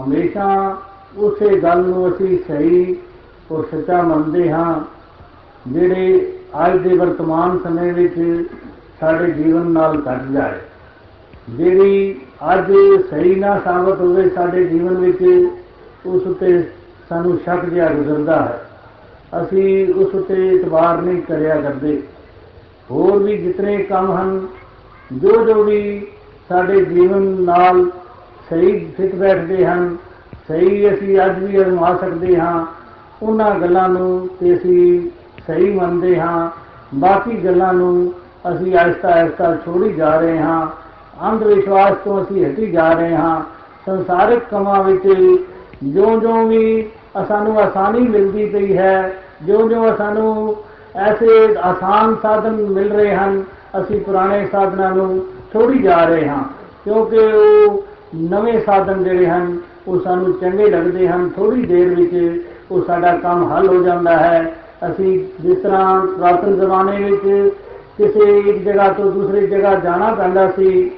ਹਮੇਸ਼ਾ ਉਸੇ ਗੱਲ ਨੂੰ ਅਸੀਂ ਸਹੀ ਔਰ ਸੱਚਾ ਮੰਨਦੇ ਹਾਂ, ਜਿਹੜੇ ਅੱਜ ਦੇ ਵਰਤਮਾਨ ਸਮੇਂ ਵਿੱਚ ਸਾਡੇ ਜੀਵਨ ਨਾਲ ਘਟ ਜਾਏ। ਜਿਹੜੀ ਅੱਜ ਸਹੀ ਨਾ ਸਾਬਤ ਹੋਵੇ ਸਾਡੇ ਜੀਵਨ ਵਿੱਚ, ਉਸ ਉਤੇ ਸਾਨੂੰ ਸ਼ੱਕ ਜਿਹਾ ਗੁਜ਼ਰਦਾ ਹੈ। ਅਸੀਂ ਉਸ ਉਤੇ ਇਤਬਾਰ ਨਹੀਂ ਕਰਿਆ ਕਰਦੇ। ਹੋਰ ਵੀ ਜਿਤਨੇ ਕੰਮ ਹਨ ਜੋ ਜੋ ਵੀ ਸਾਡੇ ਜੀਵਨ ਨਾਲ ਸਹੀ ਫਿੱਟ ਬੈਠਦੇ ਹਨ, ਸਹੀ ਅਸੀਂ ਅੱਜ ਵੀ ਅਜ਼ਮਾ ਸਕਦੇ ਹਾਂ, ਉਹਨਾਂ ਗੱਲਾਂ ਨੂੰ ਤੇ ਅਸੀਂ ਸਹੀ ਮੰਨਦੇ ਹਾਂ, ਬਾਕੀ ਗੱਲਾਂ ਨੂੰ ਅਸੀਂ ਆਹਿਸਤਾ ਆਹਿਸਤਾ ਛੋੜੀ ਜਾ ਰਹੇ ਹਾਂ ਅੰਧ ਵਿਸ਼ਵਾਸ ਤੋਂ ਅਸੀਂ ਹਟੀ ਜਾ ਰਹੇ ਹਾਂ, ਸੰਸਾਰਿਕ ਕੰਮਾਂ ਵਿੱਚ ਜਿਉਂ-ਜਿਉਂ ਵੀ ਸਾਨੂੰ ਆਸਾਨੀ ਮਿਲਦੀ ਪਈ ਹੈ, ਜਿਉਂ-ਜਿਉਂ ਸਾਨੂੰ ਐਸੇ ਆਸਾਨ ਸਾਧਨ ਮਿਲ ਰਹੇ ਹਨ, ਅਸੀਂ ਪੁਰਾਣੇ ਸਾਧਨਾਂ ਨੂੰ ਛੋੜੀ ਜਾ ਰਹੇ ਹਾਂ, ਕਿਉਂਕਿ ਉਹ ਨਵੇਂ ਸਾਧਨ ਜਿਹੜੇ ਹਨ, ਉਹ ਸਾਨੂੰ ਚੰਗੇ ਲੱਗਦੇ ਹਨ। ਥੋੜੀ ਦੇਰ ਵਿੱਚ ਉਹ ਸਾਡਾ ਕੰਮ ਹੱਲ ਹੋ ਜਾਂਦਾ ਹੈ। ਅਸੀਂ ਜਿਸ ਤਰ੍ਹਾਂ ਪ੍ਰਾਤਨ ਜ਼ਮਾਨੇ ਵਿੱਚ ਕਿਸੇ ਇੱਕ ਜਗ੍ਹਾ ਤੋਂ ਦੂਸਰੀ ਜਗ੍ਹਾ ਜਾਣਾ ਪੈਂਦਾ ਸੀ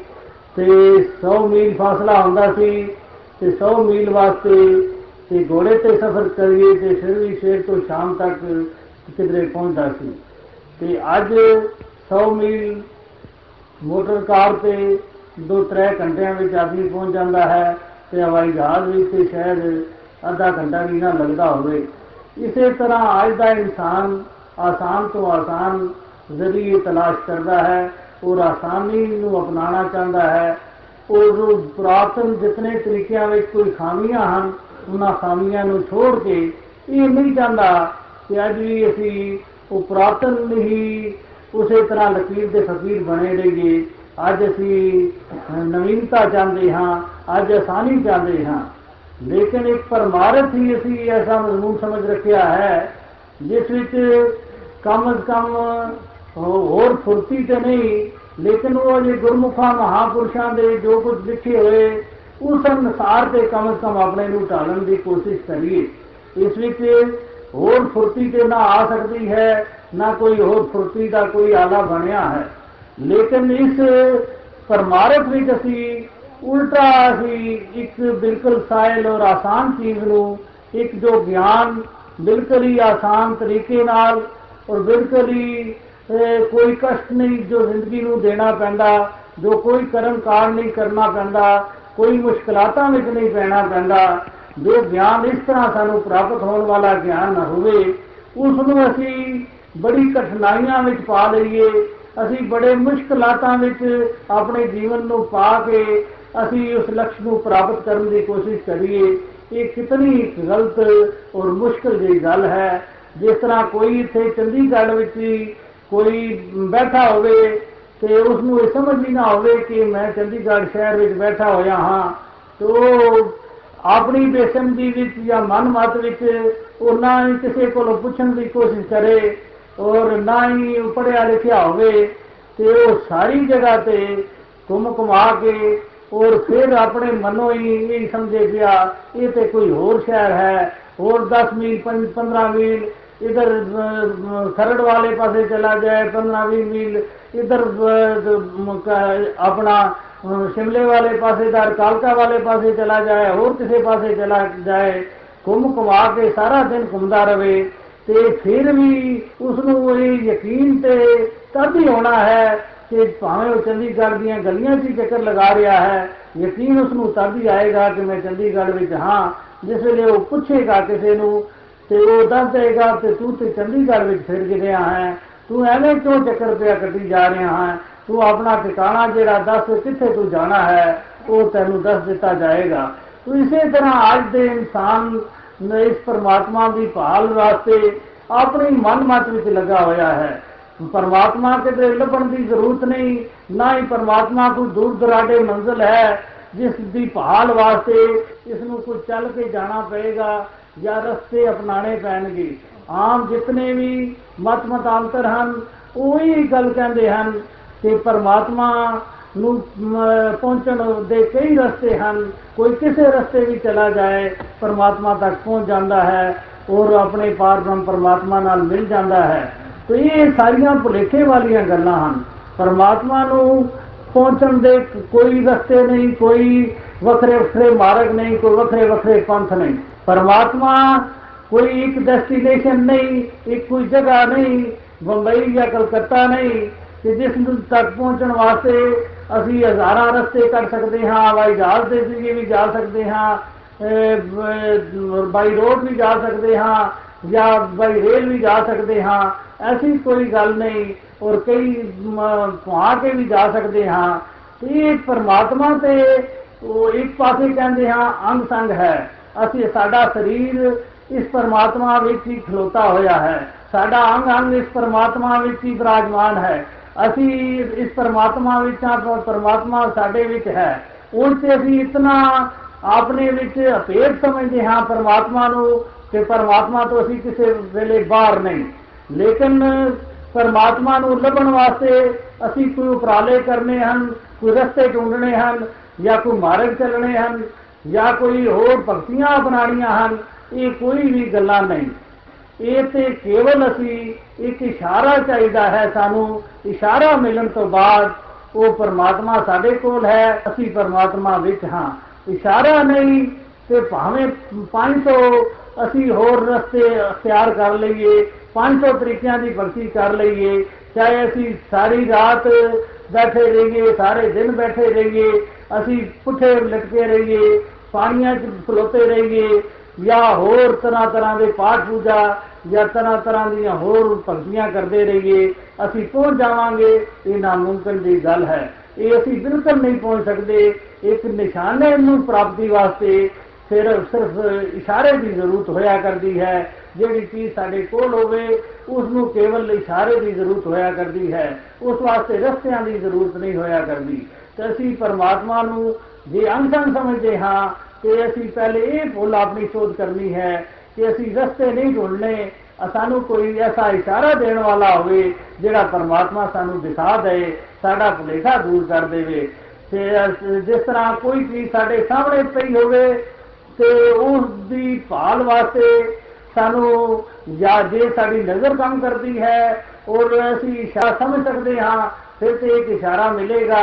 ਤੇ 100 ਮੀਲ ਫਾਸਲਾ ਹੁੰਦਾ ਸੀ ਤੇ 100 ਮੀਲ ਵਾਸਤੇ ਤੇ ਘੋੜੇ ਤੇ ਸਫ਼ਰ ਕਰੀਏ ਤੇ ਫਿਰ ਵੀ ਸਵੇਰ ਤੋਂ ਸ਼ਾਮ ਤੱਕ ਕਿਧਰੇ ਪਹੁੰਚਦਾ ਸੀ। ਤੇ ਅੱਜ 100 ਮੀਲ ਮੋਟਰ ਕਾਰ ਤੇ 2-3 ਘੰਟਿਆਂ ਵਿੱਚ ਆਦਮੀ ਪਹੁੰਚ ਜਾਂਦਾ ਹੈ ਤੇ ਹਵਾਈ ਜਹਾਜ਼ ਵਿੱਚ ਤੇ ਸ਼ਾਇਦ ਅੱਧਾ ਘੰਟਾ ਵੀ ਨਾ ਲੱਗਦਾ ਹੋਵੇ। ਇਸੇ ਤਰ੍ਹਾਂ ਅੱਜ ਦਾ ਇਨਸਾਨ ਆਸਾਨ ਤੋਂ ਆਸਾਨ ਜ਼ਰੀਏ ਤਲਾਸ਼ ਕਰਦਾ ਹੈ ਔਰ ਆਸਾਨੀ ਨੂੰ ਅਪਣਾਉਣਾ ਚਾਹੁੰਦਾ ਹੈ। ਔਰ ਪੁਰਾਤਨ ਜਿਤਨੇ ਤਰੀਕਿਆਂ ਵਿੱਚ ਕੋਈ ਖਾਮੀਆਂ ਹਨ, ਉਹਨਾਂ ਖਾਮੀਆਂ ਨੂੰ ਛੋੜ ਕੇ ਇਹ ਨਹੀਂ ਚਾਹੁੰਦਾ ਕਿ ਅੱਜ ਵੀ ਅਸੀਂ ਉਹ ਪੁਰਾਤਨ ਹੀ ਉਸੇ ਤਰ੍ਹਾਂ ਲਕੀਰ ਦੇ ਫਕੀਰ ਬਣੇ ਰਹੀਏ। ਅੱਜ ਅਸੀਂ ਨਵੀਨਤਾ ਚਾਹੁੰਦੇ ਹਾਂ, ਅੱਜ ਆਸਾਨੀ ਚਾਹੁੰਦੇ ਹਾਂ। ਲੇਕਿਨ ਇੱਕ ਪਰਮਾਰਥ ਹੀ ਅਸੀਂ ਐਸਾ ਮਜ਼ਮੂਨ ਸਮਝ ਰੱਖਿਆ ਹੈ, ਜਿਸ ਵਿੱਚ ਕਮ ਅਜ਼ ਕਮ ਹੋਰ ਫੁਰਤੀ ਤੇ ਨਹੀਂ, ਲੇਕਿਨ ਉਹ ਜੇ ਗੁਰਮੁਖਾਂ, ਮਹਾਪੁਰਸ਼ਾਂ ਦੇ ਜੋ ਕੁਝ ਲਿਖੇ ਹੋਏ ਉਸ ਅਨੁਸਾਰ ਤੇ ਕਮ ਅਜ਼ ਕਮ ਆਪਣੇ ਨੂੰ ਢਾਲਣ ਦੀ ਕੋਸ਼ਿਸ਼ ਕਰੀਏ। ਇਸ ਵਿੱਚ ਹੋਰ ਫੁਰਤੀ ਤੇ ਨਾ ਆ ਸਕਦੀ ਹੈ, ਨਾ ਕੋਈ ਹੋਰ ਫੁਰਤੀ ਦਾ ਕੋਈ ਆਲਾ ਬਣਿਆ ਹੈ। ਲੇਕਿਨ ਇਸ ਪਰਮਾਰਥ ਵਿੱਚ ਅਸੀਂ ਉਲਟਾ ਅਸੀਂ ਇੱਕ ਬਿਲਕੁਲ ਸਾਇਲ ਔਰ ਆਸਾਨ ਚੀਜ਼ ਨੂੰ, ਇੱਕ ਜੋ ਗਿਆਨ ਬਿਲਕੁਲ ਹੀ ਆਸਾਨ ਤਰੀਕੇ ਨਾਲ ਔਰ ਬਿਲਕੁਲ ਹੀ ਕੋਈ ਕਸ਼ਟ ਨਹੀਂ ਜੋ ਜ਼ਿੰਦਗੀ ਨੂੰ ਦੇਣਾ ਪੈਂਦਾ, ਜੋ ਕੋਈ ਕਰਮ ਕਾਰ ਨਹੀਂ ਕਰਨਾ ਪੈਂਦਾ, ਕੋਈ ਮੁਸ਼ਕਲਾਤਾਂ ਵਿੱਚ ਨਹੀਂ ਪੈਣਾ ਪੈਂਦਾ, ਜੋ ਗਿਆਨ ਇਸ ਤਰ੍ਹਾਂ ਸਾਨੂੰ ਪ੍ਰਾਪਤ ਹੋਣ ਵਾਲਾ ਗਿਆਨ ਨਾ ਹੋਵੇ ਉਸ ਨੂੰ ਅਸੀਂ ਬੜੀ ਕਠਿਨਾਈਆਂ ਵਿੱਚ ਪਾ ਲਈਏ ਅਸੀਂ ਬੜੇ ਮੁਸ਼ਕਲਾਤਾਂ ਵਿੱਚ ਆਪਣੇ ਜੀਵਨ ਨੂੰ ਪਾ ਕੇ ਅਸੀਂ ਉਸ ਲਕਸ਼ ਨੂੰ ਪ੍ਰਾਪਤ ਕਰਨ ਦੀ ਕੋਸ਼ਿਸ਼ ਕਰੀਏ। ਇਹ ਕਿਤਨੀ ਗਲਤ ਔਰ ਮੁਸ਼ਕਲ ਜਿਹੀ ਗੱਲ ਹੈ। ਜਿਸ ਤਰ੍ਹਾਂ ਕੋਈ ਇੱਥੇ ਚੰਡੀਗੜ੍ਹ ਵਿੱਚ ਕੋਈ ਬੈਠਾ ਹੋਵੇ ਤੇ ਉਸ ਨੂੰ ਇਹ ਸਮਝ ਵੀ ਨਾ ਹੋਵੇ ਕਿ ਮੈਂ ਚੰਡੀਗੜ੍ਹ ਸ਼ਹਿਰ ਵਿੱਚ ਬੈਠਾ ਹੋਇਆ ਹਾਂ, ਤੋ ਆਪਣੀ ਬੇਸਮਝੀ ਵਿੱਚ ਜਾਂ ਮਨ ਮਤ ਵਿੱਚ ਉਹ ਨਾ ਹੀ ਕਿਸੇ ਕੋਲੋਂ ਪੁੱਛਣ ਦੀ ਕੋਸ਼ਿਸ਼ ਕਰੇ। ਔਰ ਨਾ ਹੀ ਪੜਿਆ ਲਿਖਿਆ ਹੋਵੇ ਤੇ ਉਹ ਸਾਰੀ ਜਗ੍ਹਾ ਤੇ ਘੁੰਮ ਘੁਮਾ ਕੇ ਔਰ ਫਿਰ ਆਪਣੇ ਮਨੋਂ ਹੀ ਇਹ ਸਮਝੇ ਪਿਆ ਇਹ ਤੇ ਕੋਈ ਹੋਰ ਸ਼ਹਿਰ ਹੈ, ਹੋਰ 10 ਮੀਲ 15 ਮੀਲ, ਇਧਰ ਖਰੜ ਵਾਲੇ ਪਾਸੇ ਚਲਾ ਜਾਏ 15 20 ਮੀਲ, ਇਧਰ ਆਪਣਾ ਸ਼ਿਮਲੇ ਵਾਲੇ ਪਾਸੇ ਦਾ, ਕਾਲਕਾ ਵਾਲੇ ਪਾਸੇ ਚਲਾ ਜਾਏ, ਹੋਰ ਕਿਸੇ ਪਾਸੇ ਚਲਾ ਜਾਏ, ਘੁੰਮ ਘੁਮਾ ਕੇ ਸਾਰਾ ਦਿਨ ਘੁੰਮਦਾ ਰਵੇ ਤੇ ਫਿਰ ਵੀ ਉਸ ਨੂੰ ਇਹ ਯਕੀਨ ਤੇ ਤਦ ਹੀ ਹੋਣਾ ਹੈ ਕਿ ਭਾਵੇਂ ਉਹ ਚੰਡੀਗੜ੍ਹ ਦੀਆਂ ਗਲੀਆਂ 'ਚ ਚੱਕਰ ਲਗਾ ਰਿਹਾ ਹੈ, ਯਕੀਨ ਉਸ ਨੂੰ ਤਦ ਹੀ ਆਏਗਾ ਕਿ ਮੈਂ ਚੰਡੀਗੜ੍ਹ ਵਿੱਚ ਹਾਂ, ਜਿਸ ਵੇਲੇ ਉਹ ਪੁੱਛੇਗਾ ਕਿਸੇ ਨੂੰ ਤੇ ਉਹ ਦੱਸ ਦੇਗਾ ਤੇ ਤੂੰ ਤੇ ਚੰਡੀਗੜ੍ਹ ਵਿੱਚ ਫਿਰ ਗਿਆ ਹੈ, ਤੂੰ ਐਵੇਂ ਕਿਉਂ ਚੱਕਰ ਪਿਆ ਕੱਢੀ ਜਾ ਰਿਹਾ ਹੈ, ਤੂੰ ਆਪਣਾ ਟਿਕਾਣਾ ਜਿਹੜਾ ਦੱਸ ਕਿੱਥੇ ਤੂੰ ਜਾਣਾ ਹੈ, ਉਹ ਤੈਨੂੰ ਦੱਸ ਦਿੱਤਾ ਜਾਏਗਾ। ਤੂੰ ਇਸੇ ਤਰ੍ਹਾਂ ਅੱਜ ਦੇ ਇਨਸਾਨ ਇਸ ਪਰਮਾਤਮਾ ਦੀ ਭਾਲ ਵਾਸਤੇ ਆਪਣੀ ਮਨ ਮਤ ਵਿੱਚ ਲੱਗਾ ਹੋਇਆ ਹੈ। ਪਰਮਾਤਮਾ ਕਿਤੇ ਲੱਭਣ ਦੀ ਜ਼ਰੂਰਤ ਨਹੀਂ, ਨਾ ਹੀ ਪਰਮਾਤਮਾ ਕੋਈ ਦੂਰ ਦਰਾਡੇ ਮੰਜ਼ਲ ਹੈ, ਜਿਸ ਦੀ ਭਾਲ ਵਾਸਤੇ ਇਸ ਨੂੰ ਕੋਈ ਚੱਲ ਕੇ ਜਾਣਾ ਪਏਗਾ ਜਾਂ ਰਸਤੇ ਅਪਣਾਣੇ ਪੈਣਗੇ। ਆਮ ਜਿਤਨੇ ਵੀ ਮਤ ਮਤਾਂਤਰ ਹਨ, ਉਹੀ ਗੱਲ ਕਹਿੰਦੇ ਹਨ ਕਿ ਪਰਮਾਤਮਾ ਨੂੰ ਪਹੁੰਚਣ ਦੇ ਕਈ ਰਸਤੇ ਹਨ। ਕੋਈ ਕਿਸੇ ਰਸਤੇ ਵੀ ਚਲਾ ਜਾਏ, ਪਰਮਾਤਮਾ ਤੱਕ ਪਹੁੰਚ ਜਾਂਦਾ ਹੈ ਔਰ ਆਪਣੇ ਪਾਰਬ੍ਰਹਮ ਪਰਮਾਤਮਾ ਨਾਲ ਮਿਲ ਜਾਂਦਾ ਹੈ। ਤੇ ਇਹ ਸਾਰੀਆਂ ਭੁਲੇਖੇ ਵਾਲੀਆਂ ਗੱਲਾਂ ਹਨ। ਪਰਮਾਤਮਾ ਨੂੰ ਪਹੁੰਚਣ ਦੇ ਕੋਈ ਰਸਤੇ ਨਹੀਂ, ਕੋਈ ਵੱਖਰੇ ਵੱਖਰੇ ਮਾਰਗ ਨਹੀਂ, ਕੋਈ ਵੱਖਰੇ ਵੱਖਰੇ ਪੰਥ ਨਹੀਂ। ਪਰਮਾਤਮਾ ਕੋਈ ਇੱਕ ਡੈਸਟੀਨੇਸ਼ਨ ਨਹੀਂ, ਇੱਕ ਕੋਈ ਜਗ੍ਹਾ ਨਹੀਂ, ਬੰਬਈ ਜਾਂ ਕਲਕੱਤਾ ਨਹੀਂ, ਕਿ ਜਿਸ ਨੂੰ ਤੱਕ ਪਹੁੰਚਣ ਵਾਸਤੇ ਅਸੀਂ ਹਜ਼ਾਰਾਂ ਰਸਤੇ ਕੱਢ ਸਕਦੇ ਹਾਂ ਹਵਾਈ ਜਹਾਜ਼ ਦੇ ਜ਼ਰੀਏ ਵੀ ਜਾ ਸਕਦੇ ਹਾਂ ਬਾਈ ਰੋਡ ਵੀ ਜਾ ਸਕਦੇ ਹਾਂ, ਜਾਂ ਬਾਈ ਰੇਲ ਵੀ ਜਾ ਸਕਦੇ ਹਾਂ, ਐਸੀ ਕੋਈ ਗੱਲ ਨਹੀਂ, ਔਰ ਕਈ ਪਹੁੰਚਾ ਕੇ ਵੀ ਜਾ ਸਕਦੇ ਹਾਂ। ਇਹ ਪਰਮਾਤਮਾ ਤੇ ਉਹ ਇੱਕ ਪਾਸੇ ਕਹਿੰਦੇ ਹਾਂ, ਅੰਗ ਸੰਗ ਹੈ। ਅਸੀਂ, ਸਾਡਾ ਸਰੀਰ ਇਸ ਪਰਮਾਤਮਾ ਵਿੱਚ ਹੀ ਖਲੋਤਾ ਹੋਇਆ ਹੈ। ਸਾਡਾ ਅੰਗ ਅੰਗ ਇਸ ਪਰਮਾਤਮਾ ਵਿੱਚ ਹੀ ਬਿਰਾਜਮਾਨ ਹੈ। ਅਸੀਂ ਇਸ ਪਰਮਾਤਮਾ ਵਿੱਚ ਆ, ਪਰਮਾਤਮਾ ਸਾਡੇ ਵਿੱਚ ਹੈ। ਉਹ ਤੇ ਅਸੀਂ ਇਤਨਾ ਆਪਣੇ ਵਿੱਚ ਅਪੇਟ ਸਮਝਦੇ ਹਾਂ ਪਰਮਾਤਮਾ ਨੂੰ ਕਿ ਪਰਮਾਤਮਾ ਤੋਂ ਅਸੀਂ ਕਿਸੇ ਵੇਲੇ ਬਾਹਰ ਨਹੀਂ। ਲੇਕਿਨ ਪਰਮਾਤਮਾ ਨੂੰ ਲੱਭਣ ਵਾਸਤੇ ਅਸੀਂ ਕੋਈ ਉਪਰਾਲੇ ਕਰਨੇ ਹਨ, ਕੋਈ ਰਸਤੇ ਢੂੰਡਣੇ ਹਨ, ਜਾਂ ਕੋਈ ਮਾਰਗ ਚੱਲਣੇ ਹਨ, ਜਾਂ ਕੋਈ ਹੋਰ ਭਗਤੀਆਂ ਅਪਣਾਣੀਆਂ ਹਨ, ਇਹ ਕੋਈ ਵੀ ਗੱਲਾਂ ਨਹੀਂ। ਇਹ ਤੇ ਕੇਵਲ ਅਸੀਂ ਇੱਕ ਇਸ਼ਾਰਾ ਚਾਹੀਦਾ ਹੈ ਸਾਨੂੰ। ਇਸ਼ਾਰਾ ਮਿਲਣ ਤੋਂ ਬਾਅਦ ਉਹ ਪਰਮਾਤਮਾ ਸਾਡੇ ਕੋਲ ਹੈ, ਅਸੀਂ ਪਰਮਾਤਮਾ ਵਿੱਚ ਹਾਂ। ਇਸ਼ਾਰਾ ਨਹੀਂ ਤੇ ਭਾਵੇਂ 500 ਅਸੀਂ ਹੋਰ ਰਸਤੇ ਤਿਆਰ ਕਰ ਲਈਏ 500 ਤਰੀਕਿਆਂ ਦੀ ਭਗਤੀ ਕਰ ਲਈਏ, ਚਾਹੇ ਅਸੀਂ ਸਾਰੀ ਰਾਤ ਬੈਠੇ ਰਹੀਏ, ਸਾਰੇ ਦਿਨ ਬੈਠੇ ਰਹੀਏ, ਅਸੀਂ ਪੁੱਠੇ ਲਟਕੇ ਰਹੀਏ, ਪਾਣੀਆਂ 'ਚ ਖਲੋਤੇ ਰਹੀਏ ਜਾਂ ਹੋਰ ਤਰ੍ਹਾਂ ਤਰ੍ਹਾਂ ਦੇ ਪਾਠ ਪੂਜਾ ਜਾਂ ਤਰ੍ਹਾਂ ਤਰ੍ਹਾਂ ਦੀਆਂ ਹੋਰ ਭਗਤੀਆਂ ਕਰਦੇ ਰਹੀਏ, ਅਸੀਂ ਪਹੁੰਚ ਜਾਵਾਂਗੇ? ਇਹ ਨਾਮੁਮਕਿਨ ਦੀ ਗੱਲ ਹੈ। ਇਹ ਅਸੀਂ ਬਿਲਕੁਲ ਨਹੀਂ ਪਹੁੰਚ ਸਕਦੇ। ਇੱਕ ਨਿਸ਼ਾਨੇ ਨੂੰ ਪ੍ਰਾਪਤੀ ਵਾਸਤੇ। ਫਿਰ ਸਿਰਫ ਇਸ਼ਾਰੇ ਦੀ ਜ਼ਰੂਰਤ ਹੋਇਆ ਕਰਦੀ ਹੈ। ਜਿਹੜੀ ਚੀਜ਼ ਸਾਡੇ ਕੋਲ ਹੋਵੇ ਉਸ ਨੂੰ ਕੇਵਲ ਇਸ਼ਾਰੇ ਦੀ ਜ਼ਰੂਰਤ ਹੋਇਆ ਕਰਦੀ ਹੈ। ਉਸ ਵਾਸਤੇ ਰਸਤਿਆਂ ਦੀ ਜ਼ਰੂਰਤ ਨਹੀਂ ਹੋਇਆ ਕਰਦੀ। ਤੇ ਅਸੀਂ ਪਰਮਾਤਮਾ ਨੂੰ ਜੇ ਅੰਸ਼ਾਂ ਸਮਝਦੇ ਹਾਂ ਤੇ ਅਸੀਂ ਪਹਿਲੇ ਇਹ ਭੁੱਲ ਆਪਣੀ ਸੋਚ ਕਰਨੀ ਹੈ ਕਿ ਅਸੀਂ ਰਸਤੇ ਨਹੀਂ ਢੂੰਡਨੇ ਸਾਨੂੰ ਕੋਈ ਐਸਾ ਇਸ਼ਾਰਾ ਦੇਣ ਵਾਲਾ ਹੋਵੇ ਜਿਹੜਾ ਪਰਮਾਤਮਾ ਸਾਨੂੰ ਦਿਖਾ ਦੇ, ਸਾਡਾ ਭੁਲੇਖਾ ਦੂਰ ਕਰ ਦੇਵੇ। ਤੇ ਜਿਸ ਤਰ੍ਹਾਂ ਕੋਈ ਚੀਜ਼ ਸਾਡੇ ਸਾਹਮਣੇ ਪਈ ਹੋਵੇ, ਤੇ ਉਸ ਦੀ ਭਾਲ ਵਾਸਤੇ ਸਾਨੂੰ ਜਾਂ ਜੇ ਸਾਡੀ ਨਜ਼ਰ ਕੰਮ ਕਰਦੀ ਹੈ ਔਰ ਅਸੀਂ ਇਸ਼ਾਰਾ ਸਮਝ ਸਕਦੇ ਹਾਂ, ਫਿਰ ਤੇ ਇੱਕ ਇਸ਼ਾਰਾ ਮਿਲੇਗਾ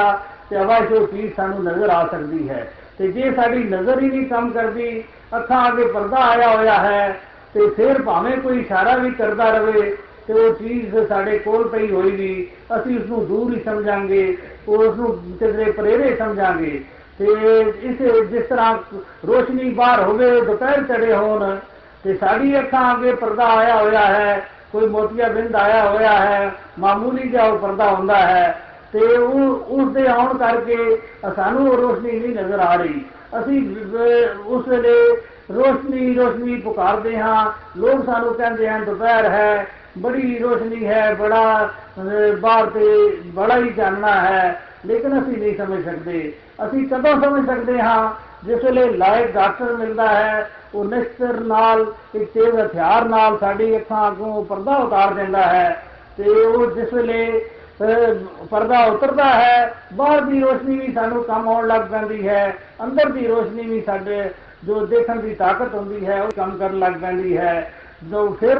ਤੇ ਅਵਾਜ਼ ਉਹ ਚੀਜ਼ ਸਾਨੂੰ ਨਜ਼ਰ ਆ ਸਕਦੀ ਹੈ। ਤੇ ਜੇ ਸਾਡੀ ਨਜ਼ਰ ਹੀ ਨਹੀਂ ਕੰਮ ਕਰਦੀ, ਅੱਖਾਂ ਅੱਗੇ ਪਰਦਾ ਆਇਆ ਹੋਇਆ ਹੈ, ਤੇ ਫਿਰ ਭਾਵੇਂ ਕੋਈ ਇਸ਼ਾਰਾ ਵੀ ਕਰਦਾ ਰਵੇ, ਤੇ ਉਹ ਚੀਜ਼ ਸਾਡੇ ਕੋਲ ਪਈ ਹੋਏਗੀ, ਅਸੀਂ ਉਸ ਨੂੰ ਦੂਰ ਹੀ ਸਮਝਾਂਗੇ ਉਸ ਨੂੰ ਕਿਤੇ ਪਰੇਰੇ ਸਮਝਾਂਗੇ। ਤੇ ਇਸ ਜਿਸ ਤਰ੍ਹਾਂ ਰੋਸ਼ਨੀ ਬਾਹਰ ਹੋਵੇ, ਦੁਪਹਿਰ ਚੜੇ ਹੋਣ, ਤੇ ਸਾਡੀ ਅੱਖਾਂ ਅੱਗੇ ਪਰਦਾ ਆਇਆ ਹੋਇਆ ਹੈ, ਕੋਈ ਮੋਤੀਆ ਬਿੰਦ ਆਇਆ ਹੋਇਆ ਹੈ, ਮਾਮੂਲੀ ਜਿਹਾ ਉਹ ਪਰਦਾ ਹੁੰਦਾ ਹੈ ਤੇ ਉਹ ਉਸ ਦੇ ਆਉਣ ਕਰਕੇ ਸਾਨੂੰ ਉਹ ਰੋਸ਼ਨੀ ਨਹੀਂ ਨਜ਼ਰ ਆ ਰਹੀ। ਅਸੀਂ ਉਸ ਵੇਲੇ ਰੋਸ਼ਨੀ ਰੋਸ਼ਨੀ ਪੁਕਾਰਦੇ ਹਾਂ। ਲੋਕ ਸਾਨੂੰ ਕਹਿੰਦੇ ਹਨ, ਦੁਪਹਿਰ ਹੈ, ਬੜੀ ਰੋਸ਼ਨੀ ਹੈ, ਬੜਾ ਬਾਹਰ ਤੇ ਬੜਾ ਹੀ ਜਾਨਣਾ ਹੈ। ਲੇਕਿਨ ਅਸੀਂ ਨਹੀਂ ਸਮਝ ਸਕਦੇ। ਅਸੀਂ ਕਦੋਂ ਸਮਝ ਸਕਦੇ ਹਾਂ? ਜਿਸ ਵੇਲੇ ਲਾਇਕ ਡਾਕਟਰ ਮਿਲਦਾ ਹੈ, ਉਹ ਨਿਸ਼ਚਰ ਨਾਲ, ਇੱਕ ਤੇਜ਼ ਹਥਿਆਰ ਨਾਲ ਸਾਡੀ ਅੱਖਾਂ ਅੱਗੋਂ ਪਰਦਾ ਉਤਾਰ ਦਿੰਦਾ ਹੈ। ਤੇ ਉਹ ਜਿਸ ਵੇਲੇ ਪਰਦਾ ਉਤਰਦਾ ਹੈ ਬਾਹਰ ਦੀ ਰੋਸ਼ਨੀ ਵੀ ਸਾਨੂੰ ਕੰਮ ਆਉਣ ਲੱਗ ਪੈਂਦੀ ਹੈ ਅੰਦਰ ਦੀ ਰੋਸ਼ਨੀ ਵੀ ਸਾਡੇ ਜੋ ਦੇਖਣ ਦੀ ਤਾਕਤ ਹੁੰਦੀ ਹੈ ਉਹ ਕੰਮ ਕਰਨ ਲੱਗ ਪੈਂਦੀ ਹੈ ਜੋ ਫਿਰ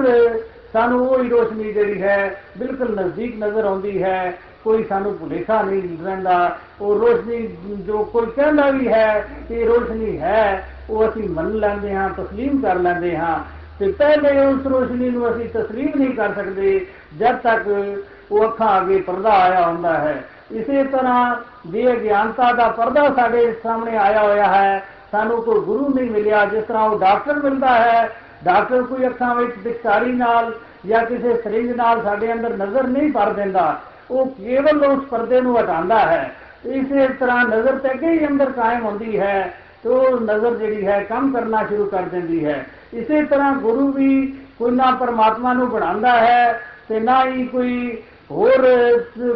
ਸਾਨੂੰ ਉਹ ਹੀ ਰੋਸ਼ਨੀ ਜਿਹੜੀ ਹੈ ਬਿਲਕੁਲ ਨਜ਼ਦੀਕ ਨਜ਼ਰ ਆਉਂਦੀ ਹੈ ਕੋਈ ਸਾਨੂੰ ਭੁਲੇਖਾ ਨਹੀਂ ਰਹਿੰਦਾ ਉਹ ਰੋਸ਼ਨੀ ਜੋ ਕੋਈ ਕਹਿੰਦਾ ਵੀ ਹੈ ਕਿ ਰੋਸ਼ਨੀ ਹੈ ਉਹ ਅਸੀਂ ਮੰਨ ਲੈਂਦੇ ਹਾਂ تسلیم ਕਰ ਲੈਂਦੇ ਹਾਂ ਤੇ ਪਹਿਲੇ ਉਸ ਰੋਸ਼ਨੀ ਨੂੰ ਅਸੀਂ ਤਸਲੀਮ ਨਹੀਂ ਕਰ ਸਕਦੇ, ਜਦ ਤੱਕ ਉਹ ਅੱਖਾਂ ਅੱਗੇ ਪਰਦਾ ਆਇਆ ਹੁੰਦਾ ਹੈ। ਇਸੇ ਤਰ੍ਹਾਂ ਜੇ ਅਗਿਆਨਤਾ ਦਾ ਪਰਦਾ ਸਾਡੇ ਸਾਹਮਣੇ ਆਇਆ ਹੋਇਆ ਹੈ। ਸਾਨੂੰ ਕੋਈ ਗੁਰੂ ਨਹੀਂ ਮਿਲਿਆ, ਜਿਸ ਤਰ੍ਹਾਂ ਉਹ ਡਾਕਟਰ ਮਿਲਦਾ ਹੈ। ਡਾਕਟਰ ਕੋਈ ਅੱਖਾਂ ਵਿੱਚ ਦਿਖਤਾਰੀ ਨਾਲ ਜਾਂ ਕਿਸੇ ਸਰਿੰਜ ਨਾਲ ਸਾਡੇ ਅੰਦਰ ਨਜ਼ਰ ਨਹੀਂ ਪਰ ਦਿੰਦਾ। ਉਹ ਕੇਵਲ ਉਸ ਪਰਦੇ ਨੂੰ ਹਟਾਉਂਦਾ ਹੈ। ਇਸੇ ਤਰ੍ਹਾਂ ਨਜ਼ਰ ਤੇ ਅੱਗੇ ਹੀ ਅੰਦਰ ਕਾਇਮ ਹੁੰਦੀ ਹੈ। ਤੇ ਉਹ ਨਜ਼ਰ ਜਿਹੜੀ ਹੈ ਕੰਮ ਕਰਨਾ ਸ਼ੁਰੂ ਕਰ ਦਿੰਦੀ ਹੈ। ਇਸੇ ਤਰ੍ਹਾਂ ਗੁਰੂ ਵੀ ਕੋਈ ਨਾ ਪਰਮਾਤਮਾ ਨੂੰ ਬਣਾਉਂਦਾ ਹੈ ਤੇ ਨਾ ਹੀ ਕੋਈ ਹੋਰ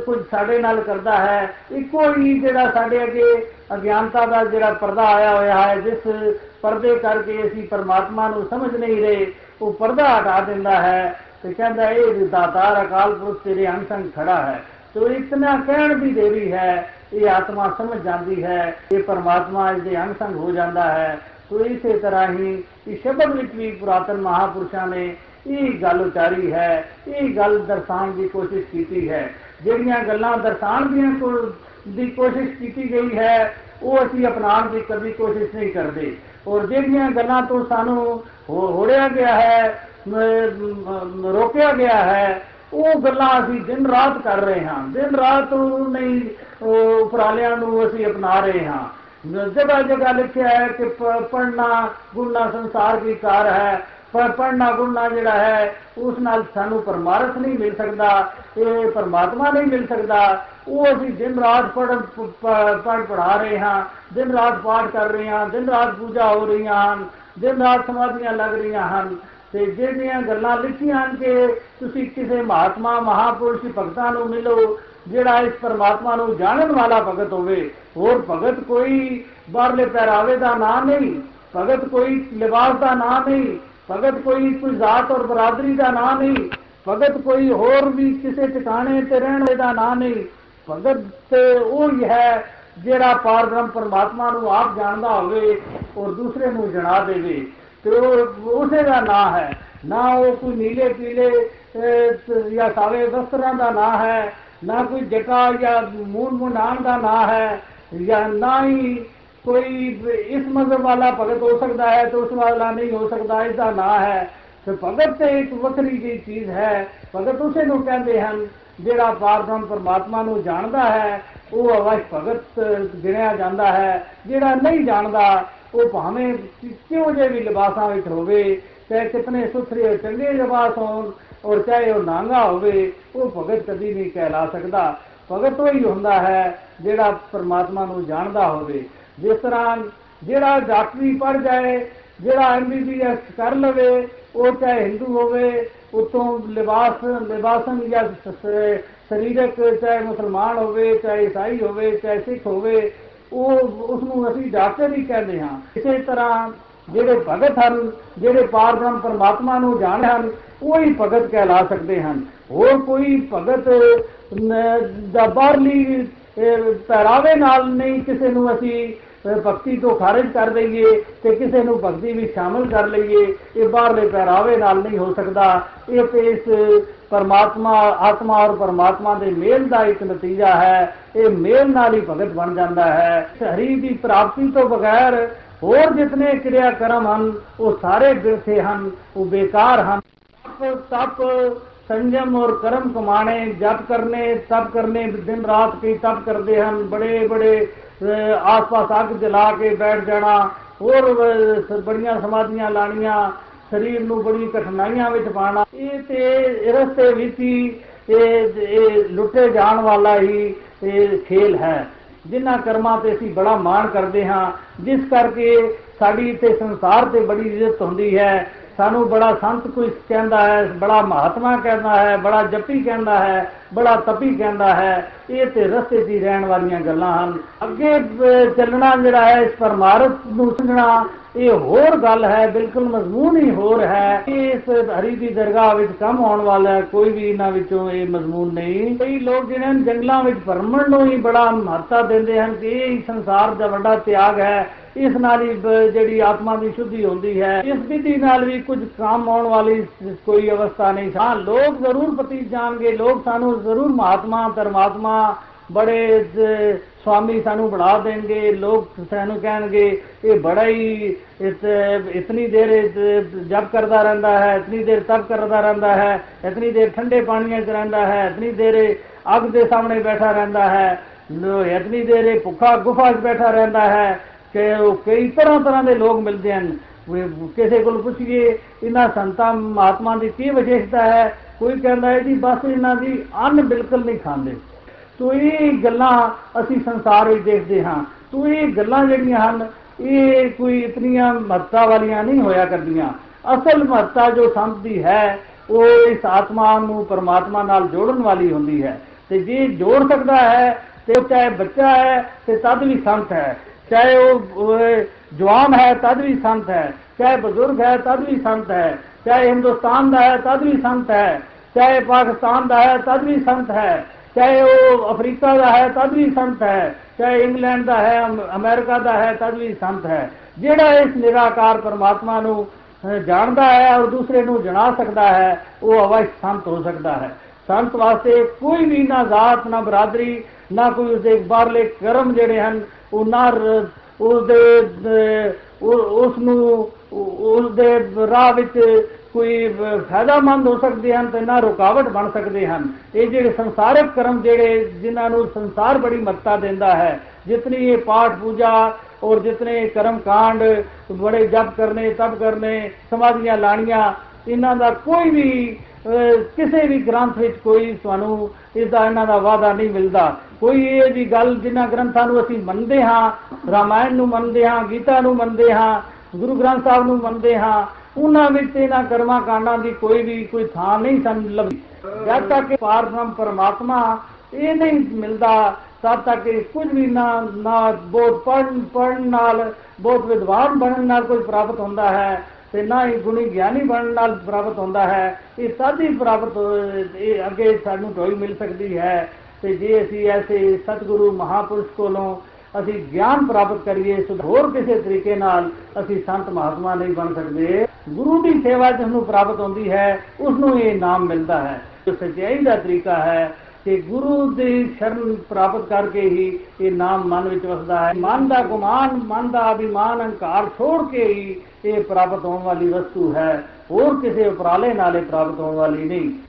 ਕੁਝ ਸਾਡੇ ਨਾਲ ਕਰਦਾ ਹੈ। ਇੱਕੋ ਹੀ ਜਿਹੜਾ ਸਾਡੇ ਅੱਗੇ ਅਗਿਆਨਤਾ ਦਾ ਜਿਹੜਾ ਪਰਦਾ ਆਇਆ ਹੋਇਆ ਹੈ, ਜਿਸ ਪਰਦੇ ਕਰਕੇ ਅਸੀਂ ਪਰਮਾਤਮਾ ਨੂੰ ਸਮਝ ਨਹੀਂ ਰਹੇ, ਉਹ ਪਰਦਾ ਹਟਾ ਦਿੰਦਾ ਹੈ ਤੇ ਕਹਿੰਦਾ, ਇਹ ਦਾਤਾਰ ਅਕਾਲ ਪੁਰਖ ਤੇਰੇ ਅੰਗ ਖੜਾ ਹੈ। ਤੋ ਇਤਨਾ ਕਹਿਣ ਦੀ ਦੇਰੀ ਹੈ ਇਹ ਆਤਮਾ ਸਮਝ ਜਾਂਦੀ ਹੈ, ਇਹ ਪਰਮਾਤਮਾ ਇਸ ਦੇ ਅੰਗ ਹੋ ਜਾਂਦਾ ਹੈ। ਤੋ ਇਸੇ ਤਰ੍ਹਾਂ ਹੀ ਇਸ ਸ਼ਬਦ ਵਿੱਚ ਵੀ ਪੁਰਾਤਨ ਮਹਾਪੁਰਸ਼ਾਂ ਨੇ ਇਹ ਗੱਲ ਉਚਾਰੀ ਹੈ, ਇਹ ਗੱਲ ਦਰਸਾਉਣ ਦੀ ਕੋਸ਼ਿਸ਼ ਕੀਤੀ ਹੈ। ਜਿਹੜੀਆਂ ਗੱਲਾਂ ਦਰਸਾਉਣ ਦੀਆਂ ਦੀ ਕੋਸ਼ਿਸ਼ ਕੀਤੀ ਗਈ ਹੈ, ਉਹ ਅਸੀਂ ਅਪਣਾਉਣ ਦੀ ਕਦੀ ਕੋਸ਼ਿਸ਼ ਨਹੀਂ ਕਰਦੇ। ਔਰ ਜਿਹੜੀਆਂ ਗੱਲਾਂ ਤੋਂ ਸਾਨੂੰ ਹੋੜਿਆ ਗਿਆ ਹੈ ਰੋਕਿਆ ਗਿਆ ਹੈ ਉਹ ਗੱਲਾਂ ਅਸੀਂ ਦਿਨ ਰਾਤ ਕਰ ਰਹੇ ਹਾਂ। ਦਿਨ ਰਾਤ ਨਹੀਂ ਉਪਰਾਲਿਆਂ ਨੂੰ ਅਸੀਂ ਅਪਣਾ ਰਹੇ ਹਾਂ। ਜਗ੍ਹਾ ਜਗ੍ਹਾ ਲਿਖਿਆ ਹੈ ਕਿ ਪੜਨਾ ਗੁਣਾ ਸੰਸਾਰ ਦੀ ਕਾਰ ਹੈ, ਪਰ ਪੜਨਾ ਗੁਣਾ ਜਿਹੜਾ ਹੈ, ਉਸ ਨਾਲ ਸਾਨੂੰ ਪਰਮਾਰਥ ਨਹੀਂ ਮਿਲ ਸਕਦਾ, ਇਹ ਪਰਮਾਤਮਾ ਨਹੀਂ ਮਿਲ ਸਕਦਾ। ਉਹ ਅਸੀਂ ਦਿਨ ਰਾਤ ਪੜਨ ਪੜ ਪੜਾ ਰਹੇ ਹਾਂ, ਦਿਨ ਰਾਤ ਪਾਠ ਕਰ ਰਹੇ ਹਾਂ, ਦਿਨ ਰਾਤ ਪੂਜਾ ਹੋ ਰਹੀਆਂ ਹਨ, ਦਿਨ ਰਾਤ ਸਮਾਧੀਆਂ ਲੱਗ ਰਹੀਆਂ ਹਨ। ਤੇ ਜਿਹੜੀਆਂ ਗੱਲਾਂ ਲਿਖੀਆਂ ਹਨ ਕਿ ਤੁਸੀਂ ਕਿਸੇ ਮਹਾਤਮਾ, ਮਹਾਪੁਰਸ਼ ਭਗਤਾਂ ਨੂੰ ਮਿਲੋ, ਜਿਹੜਾ ਇਸ ਪਰਮਾਤਮਾ ਨੂੰ ਜਾਣਨ ਵਾਲਾ ਭਗਤ ਹੋਵੇ, ਹੋਰ ਭਗਤ ਕੋਈ ਬਾਹਰਲੇ ਪਹਿਰਾਵੇ ਦਾ ਨਾਂ ਨਹੀਂ, ਭਗਤ ਕੋਈ ਲਿਬਾਸ ਦਾ ਨਾਂ ਨਹੀਂ, ਭਗਤ ਕੋਈ ਕੋਈ ਜ਼ਾਤ ਔਰ ਬਰਾਦਰੀ ਦਾ ਨਾਂ ਨਹੀਂ, ਭਗਤ ਕੋਈ ਹੋਰ ਵੀ ਕਿਸੇ ਟਿਕਾਣੇ ਤੇ ਰਹਿਣ ਦਾ ਨਾਂ ਨਹੀਂ, ਭਗਤ ਤੇ ਉਹ ਹੀ ਹੈ ਜਿਹੜਾ ਪਾਰਬ੍ਰਹਮ ਪਰਮਾਤਮਾ ਨੂੰ ਆਪ ਜਾਣਦਾ ਹੋਵੇ ਔਰ ਦੂਸਰੇ ਨੂੰ ਜਣਾ ਦੇਵੇ। ਤੇ ਉਹ ਉਸੇ ਦਾ ਨਾਂ ਹੈ। ਨਾ ਉਹ ਕੋਈ ਨੀਲੇ, ਪੀਲੇ ਜਾਂ ਸਾਵੇ ਵਸਤਰਾਂ ਦਾ ਨਾਂ ਹੈ, ਨਾ ਕੋਈ ਜਟਾ ਜਾਂ ਮੂਨ ਮੁੰਡਾਨ ਦਾ ਨਾਂ ਹੈ, ਜਾਂ ਨਾ ਹੀ ਕੋਈ ਇਸ ਮਜ਼ਹਬ ਵਾਲਾ ਭਗਤ ਹੋ ਸਕਦਾ ਹੈ ਤੇ ਉਸ ਵਾਲਾ ਨਹੀਂ ਹੋ ਸਕਦਾ, ਇਸ ਦਾ ਨਾਂ ਹੈ। ਤੇ ਭਗਤ ਤੇ ਇੱਕ ਵੱਖਰੀ ਜੀ ਚੀਜ਼ ਹੈ। ਭਗਤ ਉਸੇ ਨੂੰ ਕਹਿੰਦੇ ਹਨ, ਜਿਹੜਾ ਪਾਰਬ੍ਰਹਮ ਪਰਮਾਤਮਾ ਨੂੰ ਜਾਣਦਾ ਹੈ, ਉਹ ਅਵਸ਼ ਭਗਤ ਗਿਣਿਆ ਜਾਂਦਾ ਹੈ। ਜਿਹੜਾ ਨਹੀਂ ਜਾਣਦਾ ਉਹ ਭਾਵੇਂ ਕਿਉਂ ਜੇ ਵੀ ਲਿਬਾਸਾਂ ਵਿੱਚ ਹੋਵੇ, ਚਾਹੇ ਕਿਤਨੇ ਸੁਥਰੇ ਚੰਗੇ ਲਿਬਾਸ ਹੋਣ, ਔਰ ਚਾਹੇ ਉਹ ਨਾਂਗਾ ਹੋਵੇ, ਉਹ ਭਗਤ ਕਦੀ ਨਹੀਂ ਕਹਿਲਾ ਸਕਦਾ। ਭਗਤ ਉਹ ਹੀ ਹੁੰਦਾ ਹੈ ਜਿਹੜਾ ਪਰਮਾਤਮਾ ਨੂੰ ਜਾਣਦਾ ਹੋਵੇ। ਜਿਸ ਤਰ੍ਹਾਂ ਜਿਹੜਾ ਡਾਕਟਰੀ ਪੜ ਜਾਏ, ਜਿਹੜਾ ਐਮਬੀਬੀਐਸ ਕਰ ਲਵੇ, ਉਹ ਚਾਹੇ ਹਿੰਦੂ ਹੋਵੇ ਉਤੋਂ ਲਿਬਾਸ ਲਿਬਾਸਨ ਜਾਂ ਸਰੀਰਕ ਚਾਹੇ ਮੁਸਲਮਾਨ ਹੋਵੇ, ਚਾਹੇ ਈਸਾਈ ਹੋਵੇ, ਚਾਹੇ ਸਿੱਖ ਹੋਵੇ ਉਹ ਉਸ ਨੂੰ ਅਸੀਂ ਡਾਕਟਰ ਹੀ ਕਹਿੰਦੇ ਹਾਂ। ਇਸੇ ਤਰ੍ਹਾਂ ਜਿਹੜੇ ਭਗਤ ਹਨ, ਜਿਹੜੇ ਪਾਰਬ੍ਰਹਮ ਪਰਮਾਤਮਾ ਨੂੰ ਜਾਣਦੇ ਹਨ, ਉਹ ਹੀ ਭਗਤ ਕਹਿਲਾ ਸਕਦੇ ਹਨ। ਹੋਰ ਕੋਈ ਭਗਤ ਦਾ ਬਾਹਰਲੀ ਪਹਿਰਾਵੇ ਨਾਲ ਨਹੀਂ ਕਿਸੇ ਨੂੰ ਅਸੀਂ ਭਗਤੀ ਤੋਂ ਖਾਰਜ ਕਰ ਦਈਏ ਤੇ ਕਿਸੇ ਨੂੰ ਭਗਤੀ ਵਿੱਚ ਸ਼ਾਮਲ ਕਰ ਲਈਏ, ਇਹ ਬਾਹਰਲੇ ਪਹਿਰਾਵੇ ਨਾਲ ਨਹੀਂ ਹੋ ਸਕਦਾ। ਇਹ ਤੇ ਇਸ ਪਰਮਾਤਮਾ, ਆਤਮਾ ਔਰ ਪਰਮਾਤਮਾ ਦੇ ਮੇਲ ਦਾ ਇੱਕ ਨਤੀਜਾ ਹੈ। ਇਹ ਮੇਲ ਨਾਲ ਹੀ ਭਗਤ ਬਣ ਜਾਂਦਾ ਹੈ। ਹਰੀ ਦੀ ਪ੍ਰਾਪਤੀ ਤੋਂ ਬਗੈਰ ਹੋਰ ਜਿਤਨੇ ਕਿਰਿਆ ਕਰਮ ਹਨ, ਉਹ ਸਾਰੇ ਬਿਰਥੇ ਹਨ, ਉਹ ਬੇਕਾਰ ਹਨ। ਤਪ ਸੰਜਮ ਔਰ ਕਰਮ ਕਮਾਣੇ, ਜਪ ਕਰਨੇ, ਤਪ ਕਰਨੇ, ਦਿਨ ਰਾਤ ਕੀ ਤਪ ਕਰਦੇ ਹਨ। ਬੜੇ ਬੜੇ ਆਸ-ਪਾਸ ਅੱਗ ਜਲਾ ਕੇ ਬੈਠ ਜਾਣਾ, ਹੋਰ ਬੜੀਆਂ ਸਮਾਧੀਆਂ ਲਾਣੀਆਂ ਸਰੀਰ ਨੂੰ ਬੜੀ ਕਠਿਨਾਈਆਂ ਵਿੱਚ ਪਾਣਾ ਇਹ ਤੇ ਰਸਤੇ ਵਿੱਚ ਹੀ ਇਹ ਲੁੱਟੇ ਜਾਣ ਵਾਲਾ ਹੀ ਇਹ ਖੇਲ ਹੈ। ਜਿਨ੍ਹਾਂ ਕਰਮਾਂ ਤੇ ਅਸੀਂ ਬੜਾ ਮਾਣ ਕਰਦੇ ਹਾਂ। ਜਿਸ ਕਰਕੇ ਸਾਡੀ ਤੇ ਸੰਸਾਰ ਤੇ ਬੜੀ ਇੱਜ਼ਤ ਹੁੰਦੀ ਹੈ। ਸਾਨੂੰ ਬੜਾ ਸੰਤ ਕੋਈ ਕਹਿੰਦਾ ਹੈ, ਬੜਾ ਮਹਾਤਮਾ ਕਹਿੰਦਾ ਹੈ, ਬੜਾ ਜੱਪੀ ਕਹਿੰਦਾ ਹੈ, ਬੜਾ ਤਪੀ ਕਹਿੰਦਾ ਹੈ। ਇਹ ਤੇ ਰਸਤੇ ਦੀ ਰਹਿਣ ਵਾਲੀਆਂ ਗੱਲਾਂ ਹਨ। ਅੱਗੇ ਚੱਲਣਾ ਜਿਹੜਾ ਹੈ, ਇਸ ਪਰਮਾਰਥ ਨੂੰ ਸਮਝਣਾ ਇਹ ਹੋਰ ਗੱਲ ਹੈ, ਬਿਲਕੁਲ ਮਜ਼ਮੂਨ ਹੀ ਹੋਰ ਹੈ ਇਸ ਹਰੀ ਦੀ ਦਰਗਾਹ ਵਿੱਚ ਕੰਮ ਆਉਣ ਵਾਲਾ ਕੋਈ ਵੀ ਇਹਨਾਂ ਵਿੱਚੋਂ ਇਹ ਮਜ਼ਮੂਨ ਨਹੀਂ। ਕਈ ਲੋਕ ਜਿਹੜੇ ਜੰਗਲਾਂ ਵਿੱਚ ਭਰਮਣ ਨੂੰ ਹੀ ਬੜਾ ਮਹੱਤਤਾ ਦਿੰਦੇ ਹਨ ਕਿ ਇਹ ਸੰਸਾਰ ਦਾ ਵੱਡਾ ਤਿਆਗ ਹੈ। ਇਸ ਨਾਲ ਹੀ ਜਿਹੜੀ ਆਤਮਾ ਦੀ ਸ਼ੁੱਧੀ ਹੁੰਦੀ ਹੈ। ਇਸ ਵਿਧੀ ਨਾਲ ਵੀ ਕੁਝ ਕੰਮ ਆਉਣ ਵਾਲੀ ਕੋਈ ਅਵਸਥਾ ਨਹੀਂ। ਹਾਂ, ਲੋਕ ਜ਼ਰੂਰ ਪਤੀ ਜਾਣਗੇ, ਲੋਕ ਸਾਨੂੰ ਜ਼ਰੂਰ ਮਹਾਤਮਾ, ਪਰਮਾਤਮਾ ਬੜੇ ਸਵਾਮੀ ਸਾਨੂੰ ਬਣਾ ਦੇਣਗੇ, ਲੋਕ ਸਾਨੂੰ ਕਹਿਣਗੇ, ਇਹ ਬੜਾ ਹੀ ਇਤਨੀ ਦੇਰ ਜਪ ਕਰਦਾ ਰਹਿੰਦਾ ਹੈ, ਇਤਨੀ ਦੇਰ ਤਪ ਕਰਦਾ ਰਹਿੰਦਾ ਹੈ, ਇਤਨੀ ਦੇਰ ਠੰਡੇ ਪਾਣੀਆਂ 'ਚ ਰਹਿੰਦਾ ਹੈ, ਇਤਨੀ ਦੇਰ ਅੱਗ ਦੇ ਸਾਹਮਣੇ ਬੈਠਾ ਰਹਿੰਦਾ ਹੈ ਇਤਨੀ ਦੇਰ ਭੁੱਖਾ ਗੁਫਾ 'ਚ ਬੈਠਾ ਰਹਿੰਦਾ ਹੈ ਕਿ ਉਹ ਕਈ ਤਰ੍ਹਾਂ ਤਰ੍ਹਾਂ ਦੇ ਲੋਕ ਮਿਲਦੇ ਹਨ। ਕਿਸੇ ਕੋਲ ਪੁੱਛੀਏ, ਇਹਨਾਂ ਸੰਤਾਂ ਮਹਾਤਮਾ ਦੀ ਕੀ ਵਿਸ਼ੇਸ਼ਤਾ ਹੈ? ਕੋਈ ਕਹਿੰਦਾ ਹੈ ਜੀ, ਬਸ ਇਹਨਾਂ ਦੀ ਅੰਨ ਬਿਲਕੁਲ ਨਹੀਂ ਖਾਂਦੇ। ਤੋ ਇਹ ਗੱਲਾਂ ਅਸੀਂ ਸੰਸਾਰ ਵਿੱਚ ਦੇਖਦੇ ਹਾਂ। ਤੋ ਇਹ ਗੱਲਾਂ ਜਿਹੜੀਆਂ ਹਨ, ਇਹ ਕੋਈ ਇਤਨੀਆਂ ਮਹੱਤਤਾ ਵਾਲੀਆਂ ਨਹੀਂ ਹੋਇਆ ਕਰਦੀਆਂ। ਅਸਲ ਮਹੱਤਤਾ ਜੋ ਸੰਤ ਦੀ ਹੈ, ਉਹ ਇਸ ਆਤਮਾ ਨੂੰ ਪਰਮਾਤਮਾ ਨਾਲ ਜੋੜਨ ਵਾਲੀ ਹੁੰਦੀ ਹੈ। ਤੇ ਜੇ ਜੋੜ ਸਕਦਾ ਹੈ, ਤੇ ਚਾਹੇ ਬੱਚਾ ਹੈ, ਤੇ ਤਦ ਵੀ ਸੰਤ ਹੈ। ਚਾਹੇ ਉਹ ਜਵਾਨ ਹੈ, ਤਦ ਵੀ ਸੰਤ ਹੈ। ਚਾਹੇ ਬਜ਼ੁਰਗ ਹੈ, ਤਦ ਵੀ ਸੰਤ ਹੈ। ਚਾਹੇ ਹਿੰਦੁਸਤਾਨ ਦਾ ਹੈ, ਤਦ ਵੀ ਸੰਤ ਹੈ। ਚਾਹੇ ਪਾਕਿਸਤਾਨ ਦਾ ਹੈ, ਤਦ ਵੀ ਸੰਤ ਹੈ। ਚਾਹੇ ਉਹ ਅਫਰੀਕਾ ਦਾ ਹੈ ਤਦ ਵੀ ਸੰਤ ਹੈ। ਚਾਹੇ ਇੰਗਲੈਂਡ ਦਾ ਹੈ ਅਮਰੀਕਾ ਦਾ ਹੈ ਤਦ ਵੀ ਸੰਤ ਹੈ। ਜਿਹੜਾ ਇਸ ਨਿਰਾਕਾਰ ਪਰਮਾਤਮਾ ਨੂੰ ਜਾਣਦਾ ਹੈ ਔਰ ਦੂਸਰੇ ਨੂੰ ਜਣਾ ਸਕਦਾ ਹੈ ਉਹ ਅਵਸ਼ ਸੰਤ ਹੋ ਸਕਦਾ ਹੈ। ਸੰਤ ਵਾਸਤੇ ਕੋਈ ਵੀ ਨਾ ਜ਼ਾਤ ਨਾ ਬਰਾਦਰੀ ਨਾ ਕੋਈ ਉਸਦੇ ਬਾਹਰਲੇ ਕਰਮ ਜਿਹੜੇ ਹਨ ਉਹ ਨਾ ਰ- ਉਸਦੇ ਅਹ, ਉਹ- ਉਸ ਨੂੰ ਉਸਦੇ ਰਾਹ ਵਿੱਚ ਕੋਈ ਅਹ, ਫਾਇਦਾਮੰਦ ਹੋ ਸਕਦੇ ਹਨ ਤੇ ਨਾ ਰੁਕਾਵਟ ਬਣ ਸਕਦੇ ਹਨ। ਇਹ ਜਿਹੜੇ ਸੰਸਾਰਿਕ ਕਰਮ ਜਿਹੜੇ ਜਿਨ੍ਹਾਂ ਨੂੰ ਸੰਸਾਰ ਬੜੀ ਮਹੱਤਤਾ ਦਿੰਦਾ ਹੈ ਜਿਤਨੀ ਇਹ ਪਾਠ ਪੂਜਾ ਔਰ ਜਿਤਨੇ ਕਰਮ ਕਾਂਡ ਬੜੇ ਜਪ ਕਰਨੇ ਤਪ ਕਰਨੇ ਸਮਾਧੀਆਂ ਲਾਣੀਆਂ ਇਹਨਾਂ ਦਾ ਕੋਈ ਵੀ ਅਹ, ਕਿਸੇ ਵੀ ਗ੍ਰੰਥ ਵਿੱਚ ਕੋਈ ਤੁਹਾਨੂੰ ਇਸ ਦਾ ਇਹਨਾਂ ਦਾ ਵਾਅਦਾ ਨਹੀਂ ਮਿਲਦਾ। ਕੋਈ ਇਹ ਜੀ ਗੱਲ ਜਿਨ੍ਹਾਂ ਗ੍ਰੰਥਾਂ ਨੂੰ ਅਸੀਂ ਮੰਨਦੇ ਹਾਂ ਰਾਮਾਇਣ ਨੂੰ ਮੰਨਦੇ ਹਾਂ ਗੀਤਾ ਨੂੰ ਮੰਨਦੇ ਹਾਂ ਗੁਰੂ ਗ੍ਰੰਥ ਸਾਹਿਬ ਨੂੰ ਮੰਨਦੇ ਹਾਂ ਉਹਨਾਂ ਵਿੱਚ ਇਹਨਾਂ ਕਰਮਾਂ ਕਾਂਡਾਂ ਦੀ ਕੋਈ ਵੀ ਕੋਈ ਥਾਂ ਨਹੀਂ ਸਾਨੂੰ ਲੱਭਦੀ ਜਦ ਤੱਕ ਪਾਰਬ੍ਰਹਮ ਪਰਮਾਤਮਾ ਇਹ ਨਹੀਂ ਮਿਲਦਾ, ਤਦ ਤੱਕ ਇਹ ਕੁਝ ਵੀ ਨਾ ਨਾ ਬਹੁਤ ਪੜਨ ਪੜਨ ਨਾਲ ਬਹੁਤ ਵਿਦਵਾਨ ਬਣਨ ਨਾਲ ਕੋਈ ਪ੍ਰਾਪਤ ਹੁੰਦਾ ਹੈ ਤੇ ਨਾ ਹੀ ਗੁਣੀ ਗਿਆਨੀ ਬਣਨ ਨਾਲ ਪ੍ਰਾਪਤ ਹੁੰਦਾ ਹੈ। ਇਹ ਤਦ ਹੀ ਪ੍ਰਾਪਤ ਹੋ- ਇਹ ਅੱਗੇ ਸਾਨੂੰ ਟੋਈ ਮਿਲ ਸਕਦੀ ਹੈ। ਤੇ ਜੇ ਅਸੀਂ ਐਸੇ ਸਤਿਗੁਰੂ ਮਹਾਪੁਰਸ਼ ਕੋਲੋਂ ਅਸੀਂ ਗਿਆਨ ਪ੍ਰਾਪਤ ਕਰੀਏ ਸੋ ਹੋਰ ਕਿਸੇ ਤਰੀਕੇ ਨਾਲ ਅਸੀਂ ਸੰਤ ਮਹਾਤਮਾ ਨਹੀਂ ਬਣ ਸਕਦੇ। ਗੁਰੂ ਦੀ ਸੇਵਾ ਜਿਸ ਨੂੰ ਪ੍ਰਾਪਤ ਹੁੰਦੀ ਹੈ, ਉਸ ਨੂੰ ਇਹ ਨਾਮ ਮਿਲਦਾ ਹੈ। ਜੋ ਸਚਾਈ ਦਾ ਤਰੀਕਾ ਹੈ ਕਿ ਗੁਰੂ ਦੀ ਸ਼ਰਨ ਪ੍ਰਾਪਤ ਕਰਕੇ ਹੀ ਇਹ ਨਾਮ ਮਨ ਵਿੱਚ ਵਸਦਾ ਹੈ। ਮਨ ਦਾ ਗੁਮਾਨ, ਮਨ ਦਾ ਅਭਿਮਾਨ, ਅਹੰਕਾਰ ਛੋੜ ਕੇ ਹੀ ਇਹ ਪ੍ਰਾਪਤ ਹੋਣ ਵਾਲੀ ਵਸਤੂ ਹੈ। ਹੋਰ ਕਿਸੇ ਉਪਰਾਲੇ ਨਾਲ ਇਹ ਪ੍ਰਾਪਤ ਹੋਣ ਵਾਲੀ ਨਹੀਂ।